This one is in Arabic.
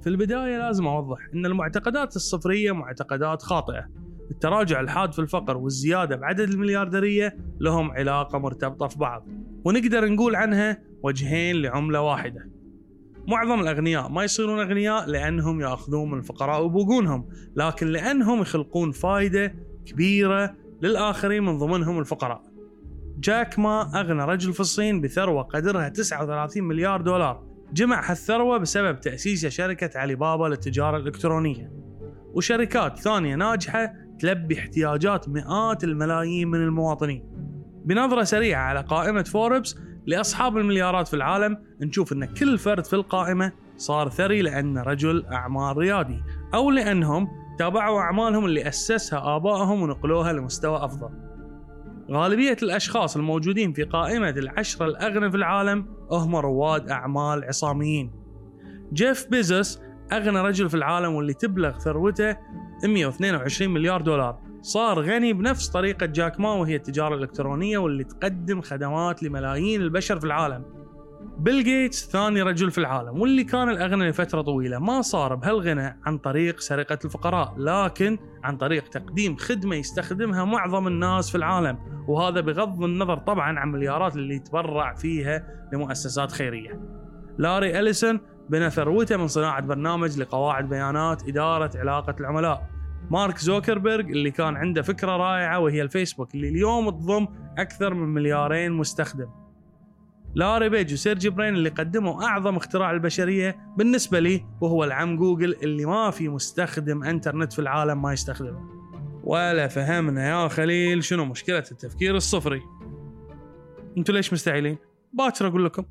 في البداية لازم أوضح أن المعتقدات الصفرية معتقدات خاطئة. التراجع الحاد في الفقر والزيادة بعدد المليارديرية لهم علاقة مرتبطة في بعض ونقدر نقول عنها وجهين لعملة واحدة. معظم الأغنياء ما يصيرون أغنياء لأنهم يأخذون من الفقراء ويبوقونهم لكن لأنهم يخلقون فائدة كبيرة للآخرين من ضمنهم الفقراء. جاك ما أغنى رجل في الصين بثروة قدرها 39 مليار دولار. جمع هالثروة بسبب تأسيس شركة علي بابا للتجارة الإلكترونية. وشركات ثانية ناجحة تلبي احتياجات مئات الملايين من المواطنين. بنظرة سريعة على قائمة فوربس لأصحاب المليارات في العالم نشوف أن كل فرد في القائمة صار ثري لأن رجل أعمال ريادي أو لأنهم تابعوا أعمالهم اللي أسسها آبائهم ونقلوها لمستوى أفضل. غالبية الأشخاص الموجودين في قائمة العشرة الأغنى في العالم هم رواد أعمال عصاميين. جيف بيزوس أغنى رجل في العالم واللي تبلغ ثروته 122 مليار دولار. صار غني بنفس طريقة جاك ما وهي التجارة الإلكترونية واللي تقدم خدمات لملايين البشر في العالم. بيل جيتس ثاني رجل في العالم واللي كان الأغنى لفترة طويلة ما صار بهالغنى عن طريق سرقة الفقراء لكن عن طريق تقديم خدمة يستخدمها معظم الناس في العالم. وهذا بغض النظر طبعا عن مليارات اللي يتبرع فيها لمؤسسات خيرية. لاري أليسون بنى ثروته من صناعة برنامج لقواعد بيانات إدارة علاقة العملاء. مارك زوكربيرج اللي كان عنده فكرة رائعة وهي الفيسبوك اللي اليوم تضم أكثر من مليارين مستخدم. لاري بيج وسيرجي برين اللي قدموا أعظم اختراع البشرية بالنسبة لي وهو العم جوجل اللي ما في مستخدم إنترنت في العالم ما يستخدمه. ولا فهمنا يا خليل شنو مشكلة التفكير الصفري. أنتوا ليش مستعجلين؟ باكر أقول لكم.